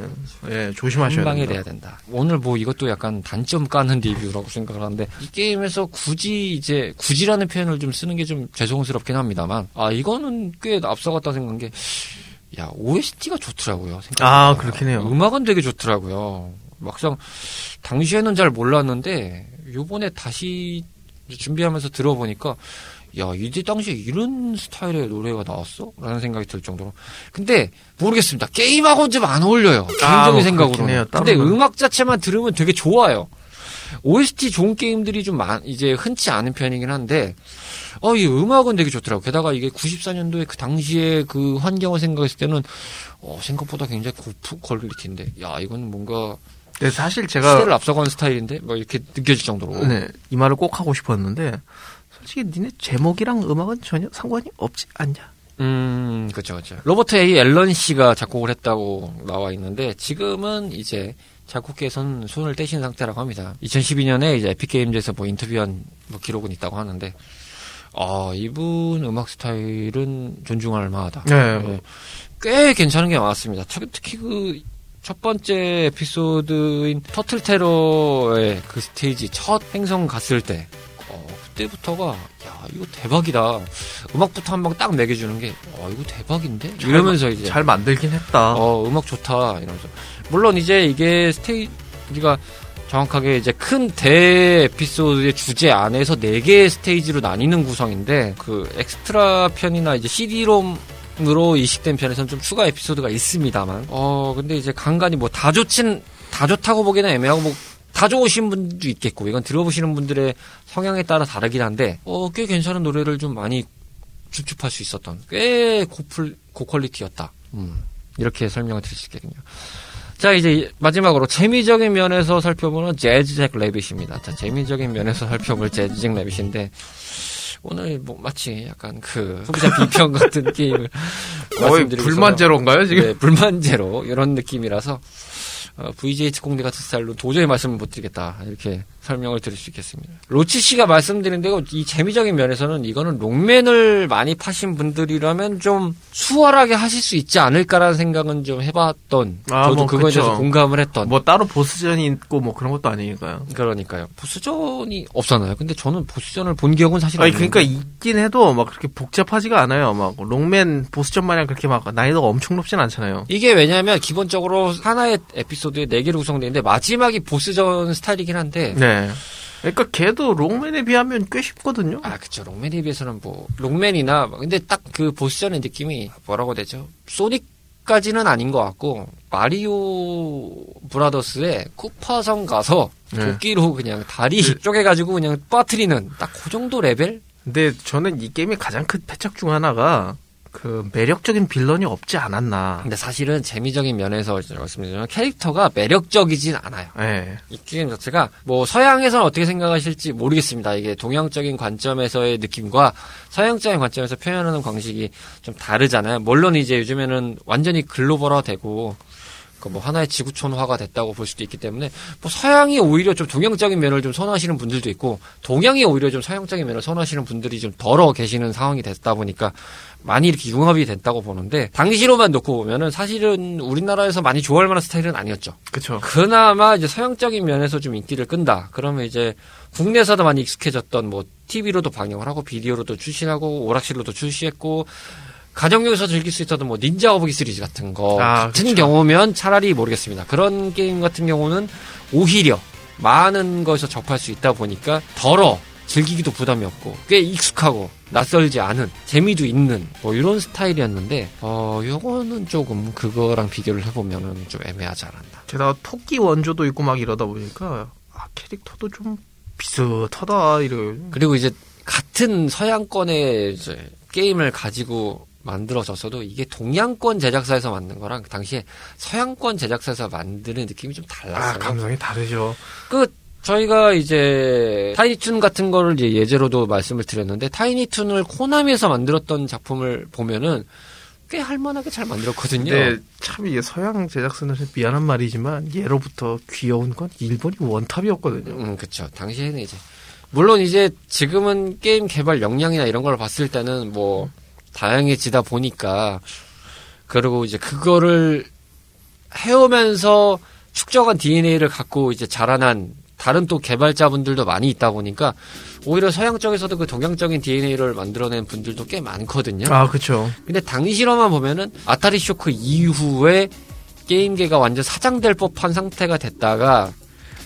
예 조심하셔야 한방에 됩니다. 돼야 된다. 오늘 뭐 이것도 약간 단점 까는 리뷰라고 생각을 하는데 이 게임에서 굳이 이제 굳이라는 표현을 좀 쓰는 게 좀 죄송스럽긴 합니다만 아 이거는 꽤 앞서갔다 생각한 게 야 OST가 좋더라고요. 생각보다. 아, 그렇긴 해요. 음악은 되게 좋더라고요. 막상 당시에는 잘 몰랐는데 요번에 다시 준비하면서 들어보니까 야, 이제 당시에 이런 스타일의 노래가 나왔어? 라는 생각이 들 정도로. 근데, 모르겠습니다. 게임하고는 좀 안 어울려요. 개인적인 아, 뭐 생각으로는. 근데. 음악 자체만 들으면 되게 좋아요. OST 좋은 게임들이 좀 많, 이제 흔치 않은 편이긴 한데, 어, 이 음악은 되게 좋더라고. 게다가 이게 94년도에 그 당시에 그 환경을 생각했을 때는, 어, 생각보다 굉장히 고 quality인데, 야, 이건 뭔가 근데 사실 시대를 제가 앞서가는 스타일인데, 뭐 이렇게 느껴질 정도로. 네, 이 말을 꼭 하고 싶었는데 솔직히 니네 제목이랑 음악은 전혀 상관이 없지 않냐? 음, 그쵸, 그쵸. 로버트 A. 앨런 씨가 작곡을 했다고 나와 있는데, 지금은 이제 작곡계에선 손을 떼신 상태라고 합니다. 2012년에 이제 에픽게임즈에서 뭐 인터뷰한 뭐 기록은 있다고 하는데, 아, 이분 음악 스타일은 존중할 만하다. 네. 네. 꽤 괜찮은 게 많았습니다. 특- 특히 그, 첫 번째 에피소드인 터틀 테러의 그 스테이지 첫 행성 갔을 때, 어, 그때부터가, 야, 이거 대박이다. 음악부터 한 방 딱 매겨주는 게, 어, 이거 대박인데? 이러면서 이제, 잘 만들긴 했다. 어, 음악 좋다. 이러면서. 물론 이제 이게 스테이지가 정확하게 이제 큰 대 에피소드의 주제 안에서 네 개의 스테이지로 나뉘는 구성인데, 그 엑스트라 편이나 이제 CD-ROM으로 이식된 편에서는 좀 추가 에피소드가 있습니다만, 어, 근데 이제 간간히 뭐 다 좋진, 다 좋다고 보기는 애매하고 뭐, 다 좋으신 분도 있겠고, 이건 들어보시는 분들의 성향에 따라 다르긴 한데, 어, 꽤 괜찮은 노래를 좀 많이 줍줍할 수 있었던, 꽤 고플, 고퀄리티였다. 음, 이렇게 설명을 드릴 수 있겠군요. 자, 이제 마지막으로 재미적인 면에서 살펴보는 재즈잭 레빗입니다. 자, 재미적인 면에서 살펴볼 재즈잭 레빗인데, 오늘 뭐 마치 약간 그 소비자 비평 같은 게임을 거의 말씀드리고 불만 제로인가요 지금? 네, 불만 제로 이런 느낌이라서 어, VJ 특공대 같은 스타일로 도저히 말씀을 못 드리겠다. 이렇게 설명을 드릴 수 있겠습니다. 로치 씨가 말씀드린 대로 이 재미적인 면에서는 이거는 롱맨을 많이 파신 분들이라면 좀 수월하게 하실 수 있지 않을까라는 생각은 좀 해봤던 아, 저도 뭐 그거에 대해서. 공감을 했던 뭐 따로 보스전이 있고 뭐 그런 것도 아니니까요. 그러니까요. 보스전이 없었나요? 근데 저는 보스전을 본 기억은 사실 아니. 그러니까 있긴 해도 막 그렇게 복잡하지가 않아요. 막 롱맨 보스전 마냥 그렇게 막 난이도가 엄청 높진 않잖아요. 이게 왜냐면 기본적으로 하나의 에피소드에 네 개로 구성되어 있는데 마지막이 보스전 스타일이긴 한데 네. 그러니까 걔도 록맨에 비하면 꽤 쉽거든요. 아 그쵸 록맨에 비해서는 뭐 록맨이나 뭐 근데 딱 그 보스전의 느낌이 뭐라고 되죠 소닉까지는 아닌 것 같고 마리오 브라더스의 쿠파성 가서 네. 도끼로 그냥 다리 쪼개가지고 그냥 빠트리는 딱 그 정도 레벨 근데 저는 이 게임의 가장 큰 패착 중 하나가 그 매력적인 villain이 없지 않았나. 근데 사실은 재미적인 면에서 말씀드리면 캐릭터가 매력적이진 않아요 예. 이 게임 자체가 뭐 서양에서는 어떻게 생각하실지 모르겠습니다. 이게 동양적인 관점에서의 느낌과 서양적인 관점에서 표현하는 방식이 좀 다르잖아요. 물론 이제 요즘에는 완전히 글로벌화되고 그뭐 하나의 지구촌화가 됐다고 볼 수도 있기 때문에 뭐 서양이 오히려 좀 동양적인 면을 좀 선호하시는 분들도 있고 동양이 오히려 좀 서양적인 면을 선호하시는 분들이 좀 덜어 계시는 상황이 됐다 보니까 많이 이렇게 융합이 됐다고 보는데 당시로만 놓고 보면은 사실은 우리나라에서 많이 좋아할 만한 스타일은 아니었죠. 그쵸. 그나마 이제 서양적인 면에서 좀 인기를 끈다. 그러면 이제 국내에서도 많이 익숙해졌던 뭐 TV로도 방영을 하고 비디오로도 출시하고 오락실로도 출시했고 가정용에서 즐길 수 있었던 뭐 닌자 오브기 시리즈 같은 거 아, 같은 그쵸. 경우면 차라리 모르겠습니다. 그런 게임 같은 경우는 오히려 많은 것에서 접할 수 있다 보니까 덜어 즐기기도 부담이 없고 꽤 익숙하고 낯설지 않은 재미도 있는 뭐 이런 스타일이었는데 어 요거는 조금 그거랑 비교를 해보면은 좀 애매하지 않았나. 게다가 토끼 원조도 있고 막 이러다 보니까 아 캐릭터도 좀 비슷하다 이래. 그리고 이제 같은 서양권의 이제 게임을 가지고 만들어졌어도 이게 동양권 제작사에서 만든 거랑 그 당시에 서양권 제작사에서 만드는 느낌이 좀 달랐어요. 아 감성이 다르죠. 그 저희가 이제 타이니툰 같은 거를 이제 예제로도 말씀을 드렸는데 타이니툰을 코나미에서 만들었던 작품을 보면은 꽤 할만하게 잘 만들었거든요. 근데 참 이게 서양 제작사는 미안한 말이지만 예로부터 귀여운 건 일본이 원탑이었거든요. 음, 그쵸. 당시에는 이제 물론 이제 지금은 게임 개발 역량이나 이런 걸 봤을 때는 뭐 다양해지다 보니까 그리고 이제 그거를 해오면서 축적한 DNA를 갖고 이제 자라난 다른 또 개발자분들도 많이 있다 보니까 오히려 서양 쪽에서도 그 동양적인 DNA를 만들어낸 분들도 꽤 많거든요. 아 그쵸. 근데 당시로만 보면은 아타리 쇼크 이후에 게임계가 완전 사장될 법한 상태가 됐다가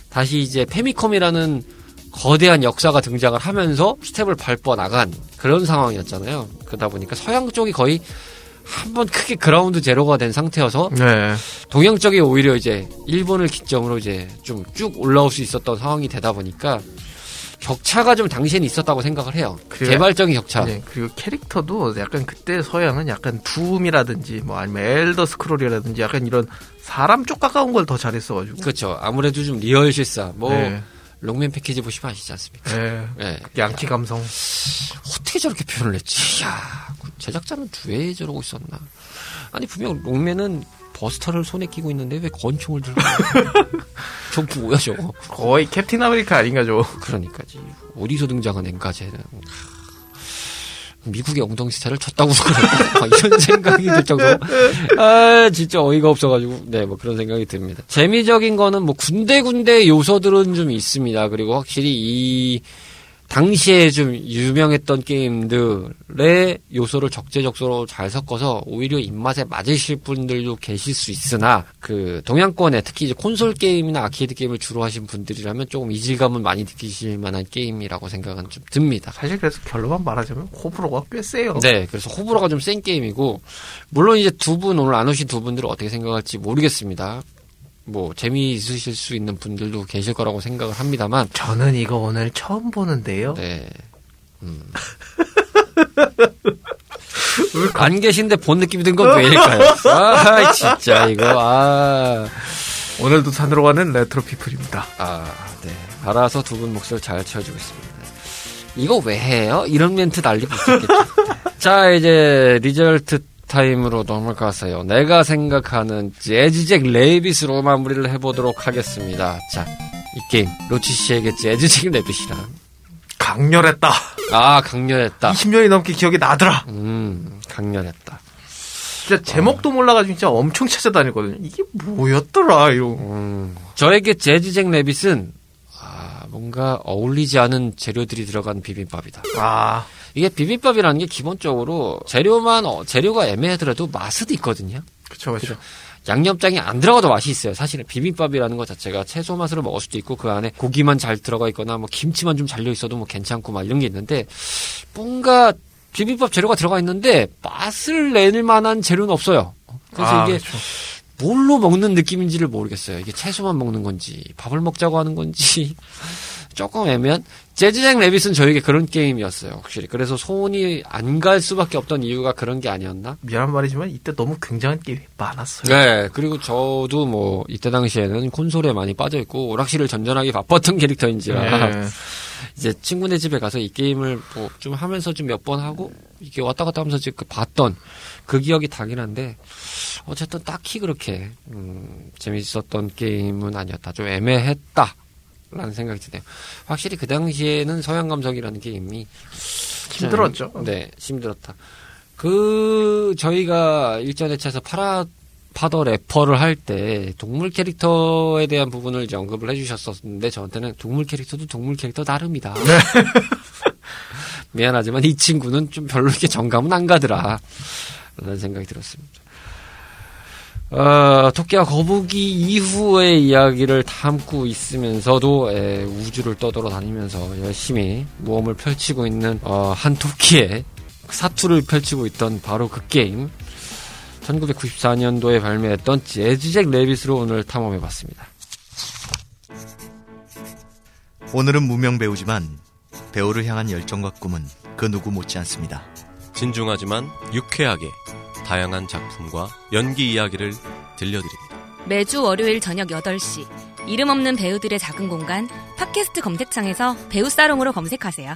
다시 이제 패미컴이라는 거대한 역사가 등장을 하면서 스텝을 밟고 나간 그런 상황이었잖아요. 그러다 보니까 서양 쪽이 거의 한번 크게 ground zero가 된 상태여서 네. 동양 쪽이 오히려 이제 일본을 기점으로 이제 좀 쭉 올라올 수 있었던 상황이 되다 보니까 격차가 좀 당시에는 있었다고 생각을 해요. 그래요? 개발적인 격차. 네, 그리고 캐릭터도 약간 그때 서양은 약간 둠이라든지 뭐 아니면 엘더 스크롤이라든지 약간 이런 사람 쪽 가까운 걸 더 잘했어가지고. 그렇죠. 아무래도 좀 리얼 실사. 뭐 네. 록맨 패키지 보시면 아시지 않습니까? 네. 예. 양키 감성. 어떻게 저렇게 표현을 했지? 야, 그 제작자는 왜 저러고 있었나? 아니 분명 록맨은 buster를 손에 끼고 있는데 왜 권총을 들고? 저 뭐야 저거? 거의 캡틴 아메리카 아닌가 죠 그러니까지 어디서 등장한 앵가제는 미국의 엉덩이 스타를 쳤다고 이런 생각이 들 정도로. 아 진짜 어이가 없어가지고. 네 뭐 그런 생각이 듭니다. 재미적인 거는 뭐 군데군데 요소들은 좀 있습니다. 그리고 확실히 이 당시에 좀 유명했던 게임들의 요소를 적재적소로 잘 섞어서 오히려 입맛에 맞으실 분들도 계실 수 있으나 그 동양권에 특히 이제 콘솔 게임이나 아케이드 게임을 주로 하신 분들이라면 조금 이질감은 많이 느끼실 만한 게임이라고 생각은 좀 듭니다. 사실 그래서 결론만 말하자면 호불호가 꽤 세요. 네, 그래서 호불호가 좀 센 게임이고 물론 이제 두 분 오늘 안 오신 두 분들은 어떻게 생각할지 모르겠습니다. 뭐 재미있으실 수 있는 분들도 계실 거라고 생각을 합니다만 저는 이거 오늘 처음 보는데요. 네. 음. 안 계신데 본 느낌이 든 건 왜일까요? 아, 진짜, 이거, 아. 오늘도 산으로 가는 레트로 피플입니다. 아, 네. 알아서 두분 몫을 잘 채워주고 있습니다. 이거 왜 해요? 이런 멘트 날리고 있겠죠. 자, 이제, result 타임으로 넘어가세요. 내가 생각하는 재즈잭 레이빗으로 마무리를 해보도록 하겠습니다. 자, 이 게임, 로치 씨에게 재즈잭 레이빗이란. 강렬했다. 아, 강렬했다. 20년이 넘게 기억이 나더라. 음, 강렬했다. 진짜 제목도 몰라가지고 진짜 엄청 찾아다녔거든요. 이게 뭐였더라, 이러고. 음, 저에게 재즈잭 레빗은 아, 뭔가 어울리지 않은 재료들이 들어간 비빔밥이다. 아, 이게 비빔밥이라는 게 기본적으로 재료만 어, 재료가 애매하더라도 맛은 있거든요. 그쵸, 그쵸. 양념장이 안 들어가도 맛이 있어요. 사실은 비빔밥이라는 것 자체가 채소 맛으로 먹을 수도 있고 그 안에 고기만 잘 들어가 있거나 뭐 김치만 좀 잘려 있어도 뭐 괜찮고 막 이런 게 있는데 뭔가 비빔밥 재료가 들어가 있는데 맛을 낼 만한 재료는 없어요. 그래서 아, 이게 그쵸. 뭘로 먹는 느낌인지를 모르겠어요. 이게 채소만 먹는 건지, 밥을 먹자고 하는 건지. 조금 애매한 재즈잭 레빗은 저에게 그런 게임이었어요. 확실히. 그래서 손이 안 갈 수밖에 없던 이유가 그런 게 아니었나? 미안한 말이지만 이때 너무 굉장한 게임이 많았어요. 네. 그리고 저도 뭐 이때 당시에는 콘솔에 많이 빠져 있고 오락실을 전전하기 바빴던 캐릭터인지라 네. 이제 친구네 집에 가서 이 게임을 뭐 좀 하면서 좀 몇 번 하고 이게 왔다 갔다 하면서 지금 봤던 그 기억이 나긴 한데 어쨌든 딱히 그렇게 음, 재밌었던 게임은 아니었다. 좀 애매했다. 라는 생각이 드네요. 확실히 그 당시에는 서양 감성이라는 게임이 힘들었죠. 네, 힘들었다. 그 저희가 일전에 차에서 파라 파더 래퍼를 할 때 동물 캐릭터에 대한 부분을 이제 언급을 해주셨었는데 저한테는 동물 캐릭터도 동물 캐릭터 나름이다. 미안하지만 이 친구는 좀 별로 이렇게 정감은 안 가더라. 라는 생각이 들었습니다. 어, 토끼와 거북이 이후의 이야기를 담고 있으면서도 에, 우주를 떠돌아 다니면서 열심히 모험을 펼치고 있는 어, 한 토끼의 사투를 펼치고 있던 바로 그 게임 1994년도에 발매했던 재즈잭 레빗으로 오늘 탐험해봤습니다. 오늘은 무명 배우지만 배우를 향한 열정과 꿈은 그 누구 못지 않습니다. 진중하지만 유쾌하게 다양한 작품과 연기 이야기를 들려드립니다. 매주 월요일 저녁 8시 이름 없는 배우들의 작은 공간 팟캐스트 검색창에서 배우 살롱으로 검색하세요.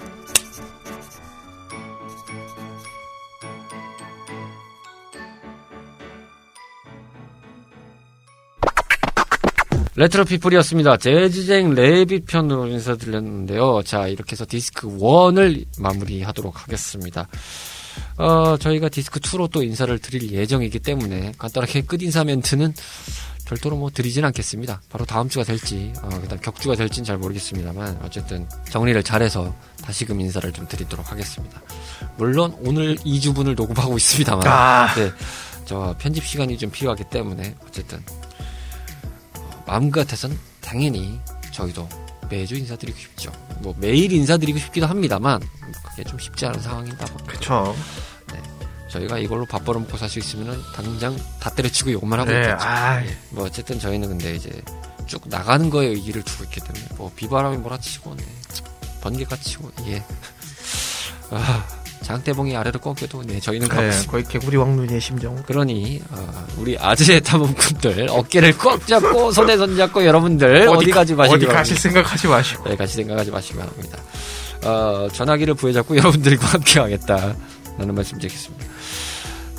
레트로 피플이었습니다. 재즈잭 레빗 편으로 인사드렸는데요. 자, 이렇게 해서 디스크 1을 마무리하도록 하겠습니다. 어, 저희가 디스크 2로 또 인사를 드릴 예정이기 때문에 간단하게 끝 인사 멘트는 별도로 뭐 드리진 않겠습니다. 바로 다음 주가 될지, 어, 그다음 격주가 될지는 잘 모르겠습니다만 어쨌든 정리를 잘해서 다시금 인사를 좀 드리도록 하겠습니다. 물론 오늘 2주분을 녹음하고 있습니다만, 아. 네, 저 편집 시간이 좀 필요하기 때문에 어쨌든 마음 같아선 당연히 저희도 매주 인사드리고 싶죠. 뭐 매일 인사드리고 싶기도 합니다만 그게 좀 쉽지 않은 상황이다 보니까 그쵸. 저희가 이걸로 밥 벌어먹고 살 수 있으면 당장 다 때려치고 욕만 하고 네, 있겠죠. 아, 뭐 어쨌든 저희는 근데 이제 쭉 나가는 거에 의의를 두고 있기 때문에 뭐 비바람이 몰아치고 네. 번개가 치고 예. 아, 장대봉이 아래로 꺾여도 네 저희는 가고 네. 거의 개구리 왕눈이의 심정. 그러니 어, 우리 아재의 탐험꾼들 어깨를 꽉 잡고 손에 손 잡고 여러분들 어디, 가지 마시기 어디. 가실 생각하지 마시고. 네, 같이 생각하지 마시기 바랍니다. 어, 전화기를 부여잡고 여러분들과 함께 하겠다. 라는 말씀 드리겠습니다.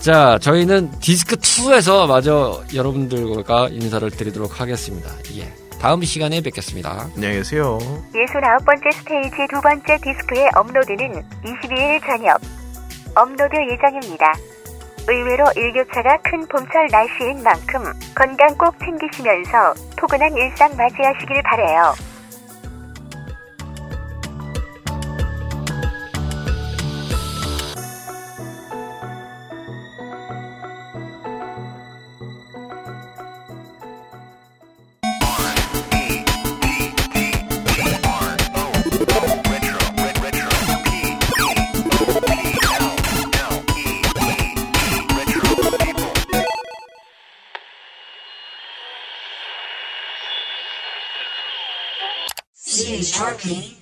자, 저희는 디스크2에서 마저 여러분들과 인사를 드리도록 하겠습니다. 예. 다음 시간에 뵙겠습니다. 안녕히 계세요. 69번째 스테이지 두 번째 디스크의 업로드는 22일 저녁 업로드 예정입니다. 의외로 일교차가 큰 봄철 날씨인 만큼 건강 꼭 챙기시면서 포근한 일상 맞이하시길 바래요. King